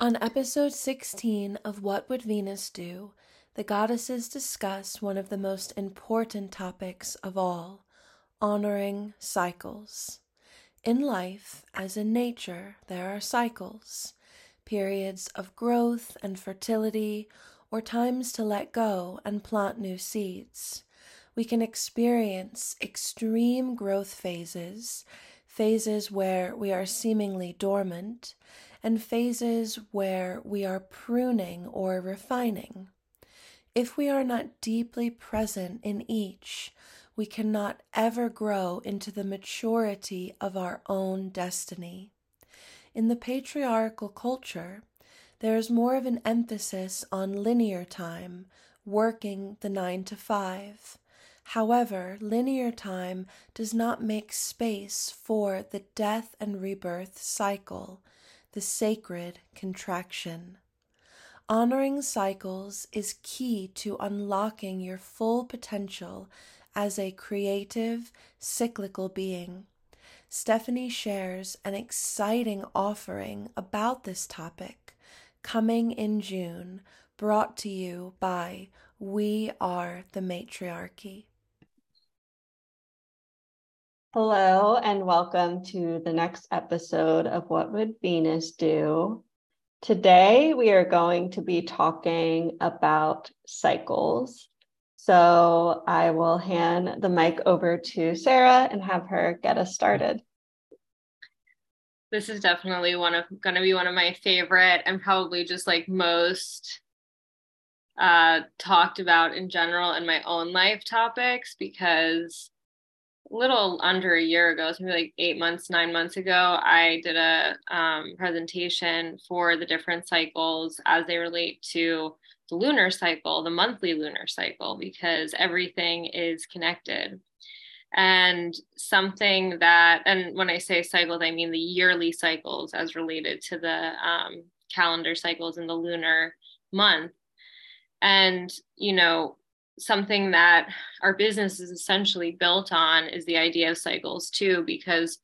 On episode 16 of What Would Venus Do, the goddesses discuss one of the most important topics of all honoring cycles. In life, as in nature, there are cycles periods of growth and fertility, or times to let go and plant new seeds. We can experience extreme growth phases, phases where we are seemingly dormant and phases where we are pruning or refining. If we are not deeply present in each, we cannot ever grow into the maturity of our own destiny. In the patriarchal culture, there is more of an emphasis on linear time, working the nine to five. However, linear time does not make space for the death and rebirth cycle the sacred contraction. Honoring cycles is key to unlocking your full potential as a creative, cyclical being. Stephanie shares an exciting offering about this topic coming in June, brought to you by We Are the Matriarchy. Hello, and welcome to the next episode of What Would Venus Do? Today, we are going to be talking about cycles. So, I will hand the mic over to Sarah and have her get us started. This is definitely one of going to be one of my favorite and probably just like most uh, talked about in general in my own life topics because little under a year ago, so maybe like eight months, nine months ago, I did a um, presentation for the different cycles as they relate to the lunar cycle, the monthly lunar cycle, because everything is connected. And something that, and when I say cycles, I mean the yearly cycles as related to the um, calendar cycles in the lunar month. And, you know, something that our business is essentially built on is the idea of cycles too because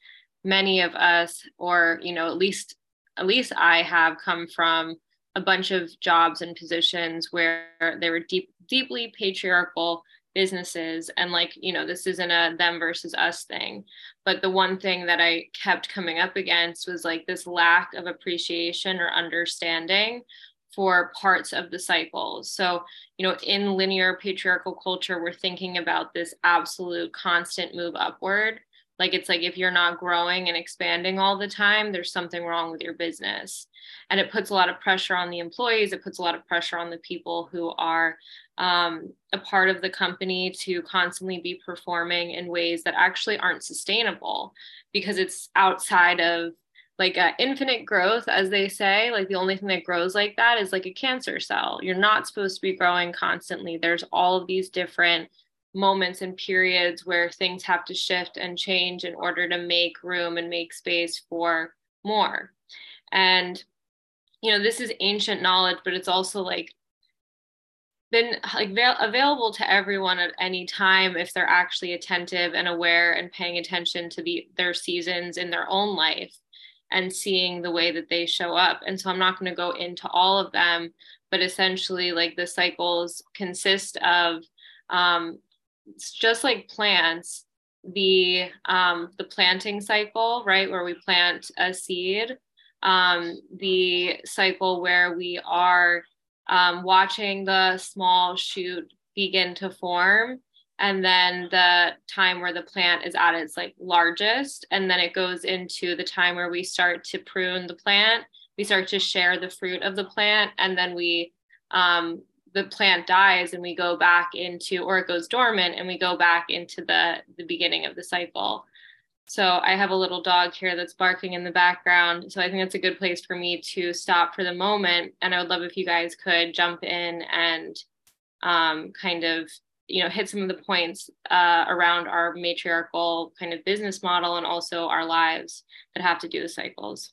many of us or you know at least at least i have come from a bunch of jobs and positions where they were deep deeply patriarchal businesses. And like you know this isn't a them versus us thing. But the one thing that i kept coming up against was like this lack of appreciation or understanding for parts of the cycles. So, you know, in linear patriarchal culture, we're thinking about this absolute constant move upward. Like it's like if you're not growing and expanding all the time, there's something wrong with your business. And it puts a lot of pressure on the employees. It puts a lot of pressure on the people who are um, a part of the company to constantly be performing in ways that actually aren't sustainable because it's outside of like uh, infinite growth as they say like the only thing that grows like that is like a cancer cell. You're not supposed to be growing constantly. There's all of these different moments and periods where things have to shift and change in order to make room and make space for more. And you know this is ancient knowledge but it's also like been like available to everyone at any time if they're actually attentive and aware and paying attention to the their seasons in their own life and seeing the way that they show up. And so I'm not going to go into all of them, but essentially, like the cycles consist of um, just like plants, the um, the planting cycle, right, where we plant a seed, um, the cycle where we are um, watching the small shoot begin to form and then the time where the plant is at its like largest and then it goes into the time where we start to prune the plant. We start to share the fruit of the plant and then we um, the plant dies and we go back into or it goes dormant and we go back into the the beginning of the cycle. So i have a little dog here that's barking in the background so i think that's a good place for me to stop for the moment and i would love if you guys could jump in and um, kind of you know hit some of the points uh, around our matriarchal kind of business model and also our lives that have to do with cycles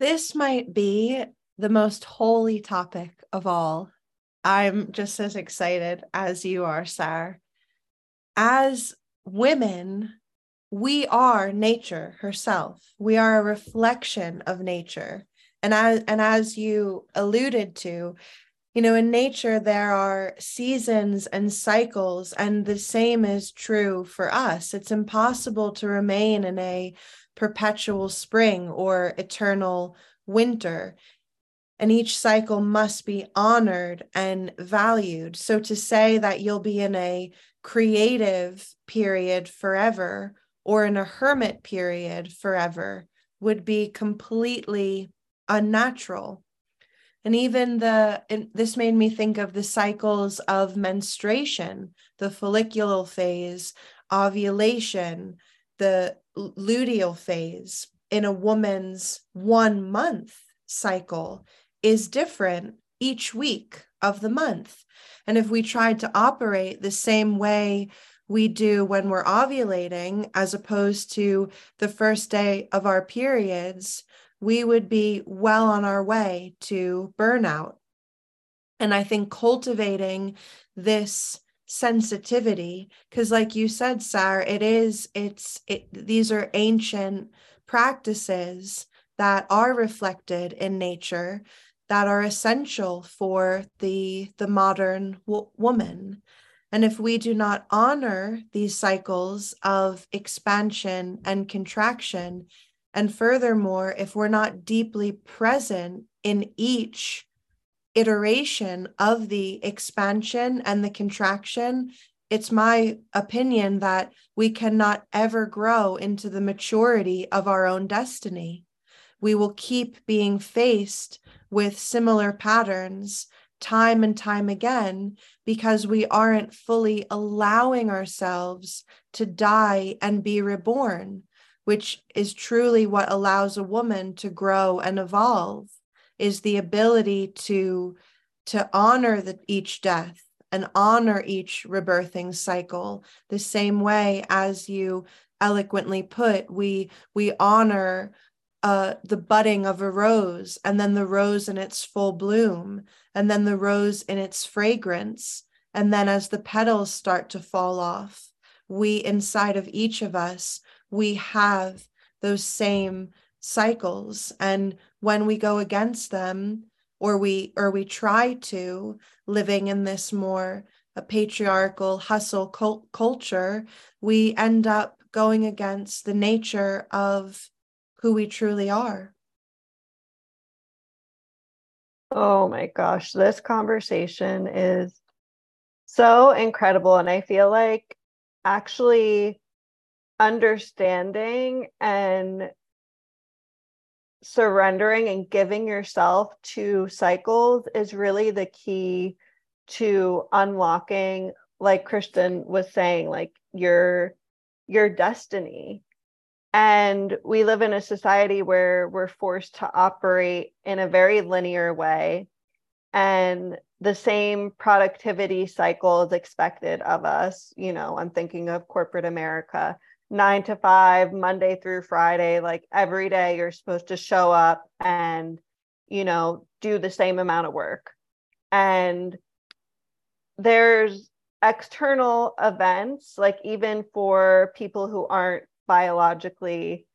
this might be the most holy topic of all i'm just as excited as you are sarah as women we are nature herself. We are a reflection of nature. And as, and as you alluded to, you know, in nature, there are seasons and cycles, and the same is true for us. It's impossible to remain in a perpetual spring or eternal winter. And each cycle must be honored and valued. So to say that you'll be in a creative period forever or in a hermit period forever would be completely unnatural. And even the, this made me think of the cycles of menstruation, the follicular phase, ovulation, the luteal phase in a woman's one month cycle is different each week of the month. And if we tried to operate the same way we do when we're ovulating, as opposed to the first day of our periods, we would be well on our way to burnout. And I think cultivating this sensitivity, because like you said, Sarah, it is, it's, it, these are ancient practices that are reflected in nature that are essential for the the modern w- woman and if we do not honor these cycles of expansion and contraction and furthermore if we're not deeply present in each iteration of the expansion and the contraction it's my opinion that we cannot ever grow into the maturity of our own destiny. We will keep being faced with similar patterns time and time again because we aren't fully allowing ourselves to die and be reborn, which is truly what allows a woman to grow and evolve is the ability to to honor the, each death and honor each rebirthing cycle the same way as you eloquently put we we honor uh, the budding of a rose, and then the rose in its full bloom, and then the rose in its fragrance. And then as the petals start to fall off, we inside of each of us, we have those same cycles. And when we go against them, or we or we try to living in this more a patriarchal hustle cult- culture, we end up going against the nature of who we truly are. Oh my gosh, this conversation is so incredible. And I feel like actually understanding and surrendering and giving yourself to cycles is really the key to unlocking like Kristen was saying like your your destiny and we live in a society where we're forced to operate in a very linear way. And the same productivity cycle is expected of us. You know, I'm thinking of corporate America nine to five, Monday through Friday. Like every day, you're supposed to show up and, you know, do the same amount of work. And there's external events, like even for people who aren't biologically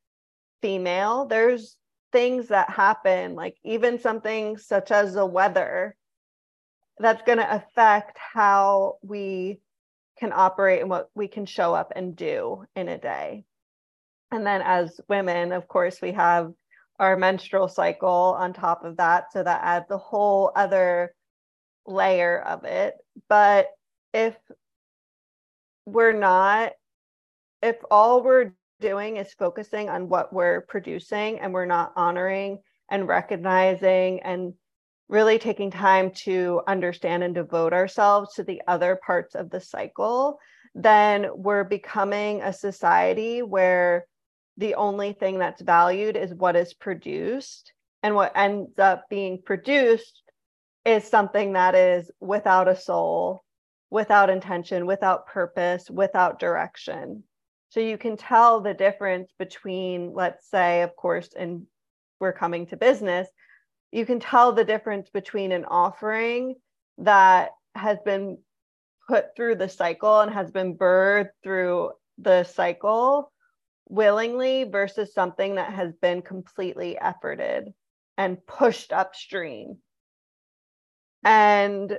female there's things that happen like even something such as the weather that's going to affect how we can operate and what we can show up and do in a day. And then as women of course we have our menstrual cycle on top of that. So that adds a whole other layer of it. But if we're not if all we're doing is focusing on what we're producing and we're not honoring and recognizing and really taking time to understand and devote ourselves to the other parts of the cycle, then we're becoming a society where the only thing that's valued is what is produced. And what ends up being produced is something that is without a soul, without intention, without purpose, without direction. So you can tell the difference between, let's say, of course, and we're coming to business, you can tell the difference between an offering that has been put through the cycle and has been birthed through the cycle willingly versus something that has been completely efforted and pushed upstream. And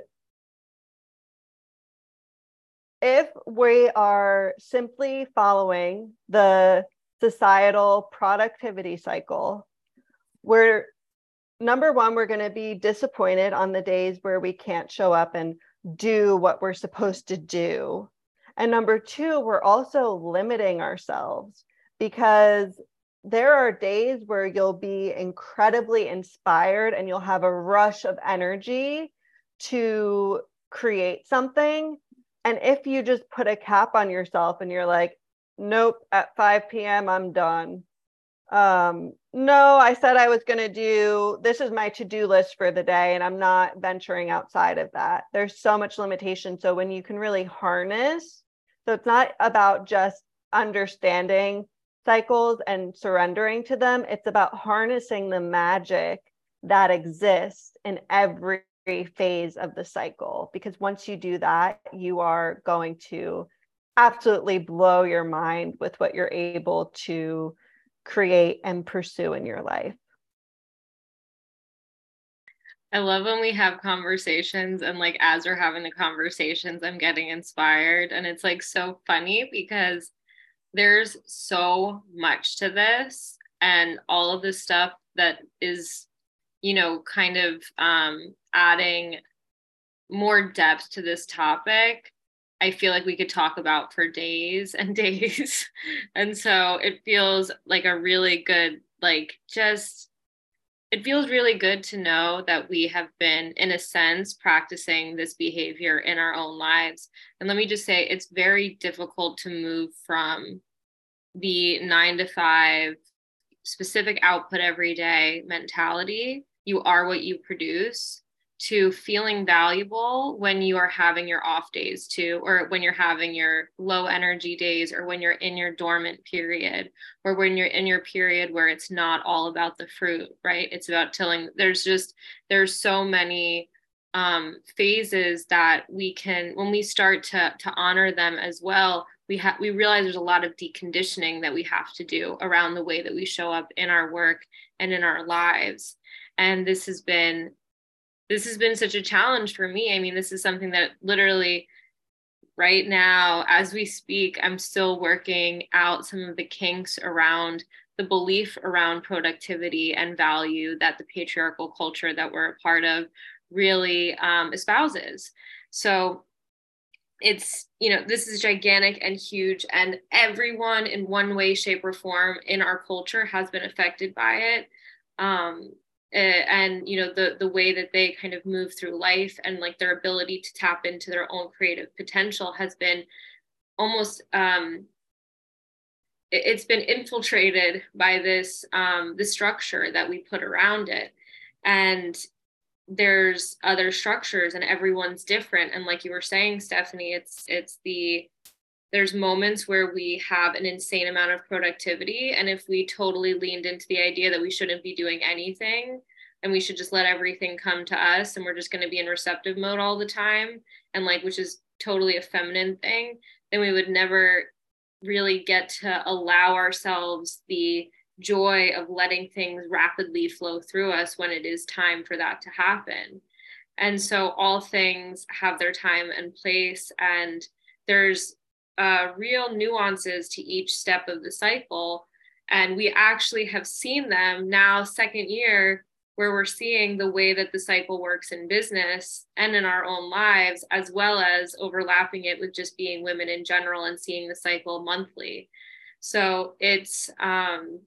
if we are simply following the societal productivity cycle, we're number one, we're going to be disappointed on the days where we can't show up and do what we're supposed to do. And number two, we're also limiting ourselves because there are days where you'll be incredibly inspired and you'll have a rush of energy to create something. And if you just put a cap on yourself and you're like, nope, at 5 p.m., I'm done. Um, no, I said I was going to do this is my to-do list for the day and I'm not venturing outside of that. There's so much limitation. So when you can really harness, so it's not about just understanding cycles and surrendering to them, it's about harnessing the magic that exists in every phase of the cycle because once you do that, you are going to absolutely blow your mind with what you're able to create and pursue in your life. I love when we have conversations and like as we're having the conversations, I'm getting inspired. And it's like so funny because there's so much to this and all of the stuff that is, you know, kind of um, adding more depth to this topic I feel like we could talk about for days and days. and so it feels like a really good, like, just, it feels really good to know that we have been, in a sense, practicing this behavior in our own lives. And let me just say, it's very difficult to move from the nine to five specific output every day mentality. You are what you produce to feeling valuable when you are having your off days too, or when you're having your low energy days, or when you're in your dormant period, or when you're in your period where it's not all about the fruit, right? It's about tilling. There's just, there's so many um, phases that we can, when we start to, to honor them as well, we have we realize there's a lot of deconditioning that we have to do around the way that we show up in our work and in our lives and this has been this has been such a challenge for me. I mean, this is something that literally right now, as we speak, I'm still working out some of the kinks around the belief around productivity and value that the patriarchal culture that we're a part of really um, espouses. So it's, you know, this is gigantic and huge, and everyone in one way, shape, or form in our culture has been affected by it. Um, uh, and you know the the way that they kind of move through life and like their ability to tap into their own creative potential has been almost um it, it's been infiltrated by this um the structure that we put around it. And there's other structures and everyone's different. And like you were saying stephanie it's it's the there's moments where we have an insane amount of productivity and if we totally leaned into the idea that we shouldn't be doing anything and we should just let everything come to us and we're just going to be in receptive mode all the time and like which is totally a feminine thing then we would never really get to allow ourselves the joy of letting things rapidly flow through us when it is time for that to happen. And so all things have their time and place and there's uh, real nuances to each step of the cycle. And we actually have seen them now, second year, where we're seeing the way that the cycle works in business and in our own lives, as well as overlapping it with just being women in general and seeing the cycle monthly. So it's um,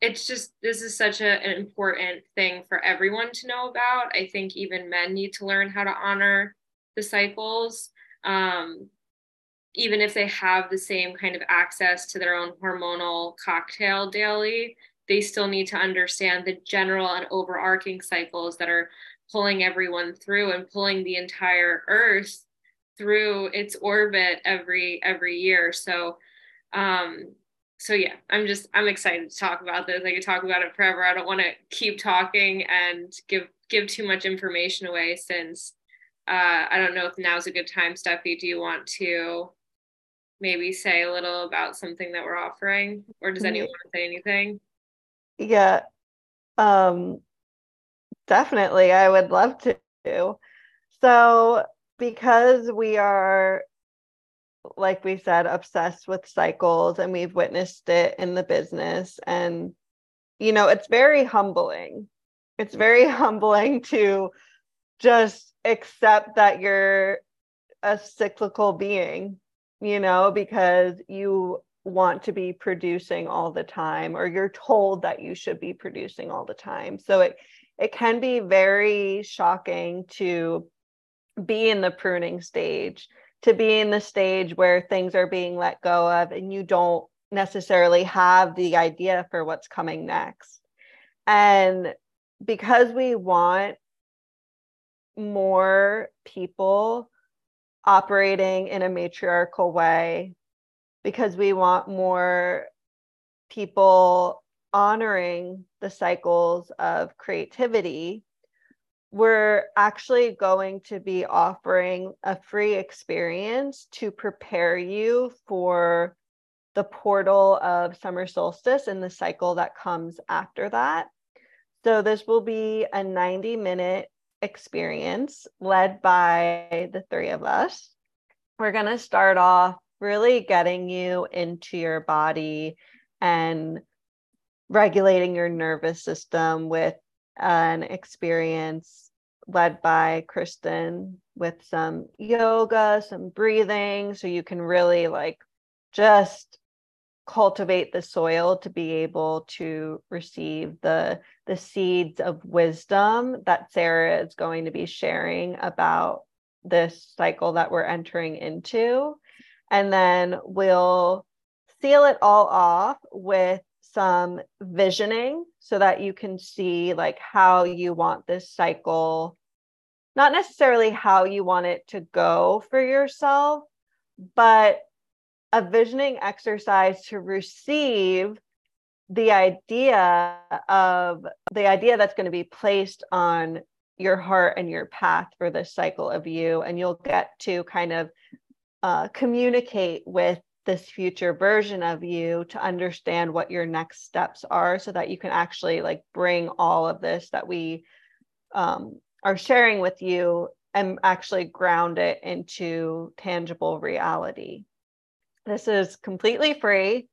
it's just this is such a, an important thing for everyone to know about. I think even men need to learn how to honor the cycles. Um, even if they have the same kind of access to their own hormonal cocktail daily, they still need to understand the general and overarching cycles that are pulling everyone through and pulling the entire earth through its orbit every every year. So um so yeah i'm just i'm excited to talk about this. I could talk about it forever. I don't want to keep talking and give give too much information away since uh i don't know if now's a good time steffi. Do you want to maybe say a little about something that we're offering? Or does anyone want to say anything? Yeah. Um definitely I would love to. So because we are like we said obsessed with cycles and we've witnessed it in the business and you know it's very humbling it's very humbling to just accept that you're a cyclical being you know because you want to be producing all the time or you're told that you should be producing all the time. So it it can be very shocking to be in the pruning stage to be in the stage where things are being let go of and you don't necessarily have the idea for what's coming next. And because we want more people operating in a matriarchal way because we want more people honoring the cycles of creativity, we're actually going to be offering a free experience to prepare you for the portal of summer solstice and the cycle that comes after that. So, this will be a 90 minute experience led by the three of us. We're going to start off really getting you into your body and regulating your nervous system with an experience led by Kristen with some yoga, some breathing, so you can really like just cultivate the soil to be able to receive the the seeds of wisdom that Sarah is going to be sharing about this cycle that we're entering into. And then we'll seal it all off with some visioning so that you can see like how you want this cycle not necessarily how you want it to go for yourself but a visioning exercise to receive the idea of the idea that's going to be placed on your heart and your path for this cycle of you. And you'll get to kind of uh, communicate with this future version of you to understand what your next steps are so that you can actually like bring all of this that we um, are sharing with you and actually ground it into tangible reality this is completely free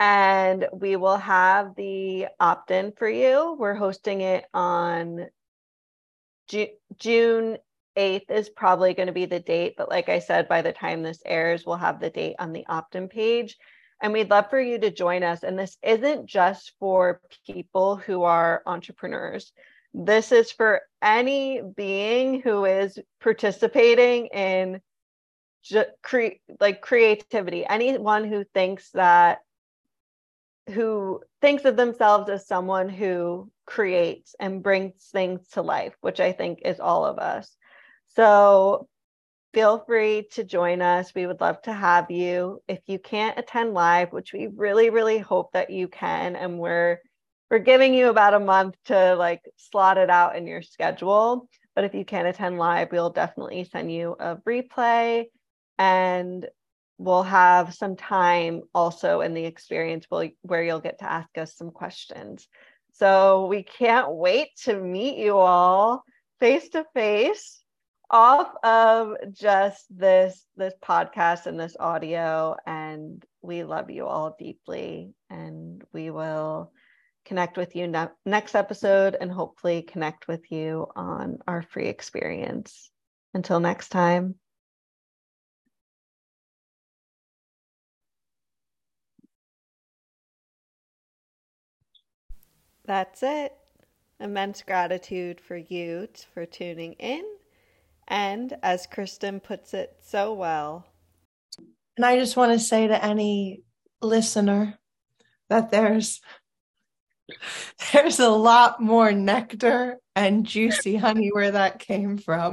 and we will have the opt in for you. We're hosting it on Ju- June 8th, is probably going to be the date. But like I said, by the time this airs, we'll have the date on the opt in page. And we'd love for you to join us. And this isn't just for people who are entrepreneurs. This is for any being who is participating in just create like creativity. Anyone who thinks that who thinks of themselves as someone who creates and brings things to life which i think is all of us. So feel free to join us. We would love to have you. If you can't attend live which we really really hope that you can and we're we're giving you about a month to like slot it out in your schedule but if you can't attend live we'll definitely send you a replay and we'll have some time also in the experience where you'll get to ask us some questions. So we can't wait to meet you all face to face off of just this this podcast and this audio and we love you all deeply and we will connect with you ne- next episode and hopefully connect with you on our free experience until next time That's it. Immense gratitude for you for tuning in. And as Kristen puts it so well, and I just want to say to any listener that there's there's a lot more nectar and juicy honey where that came from.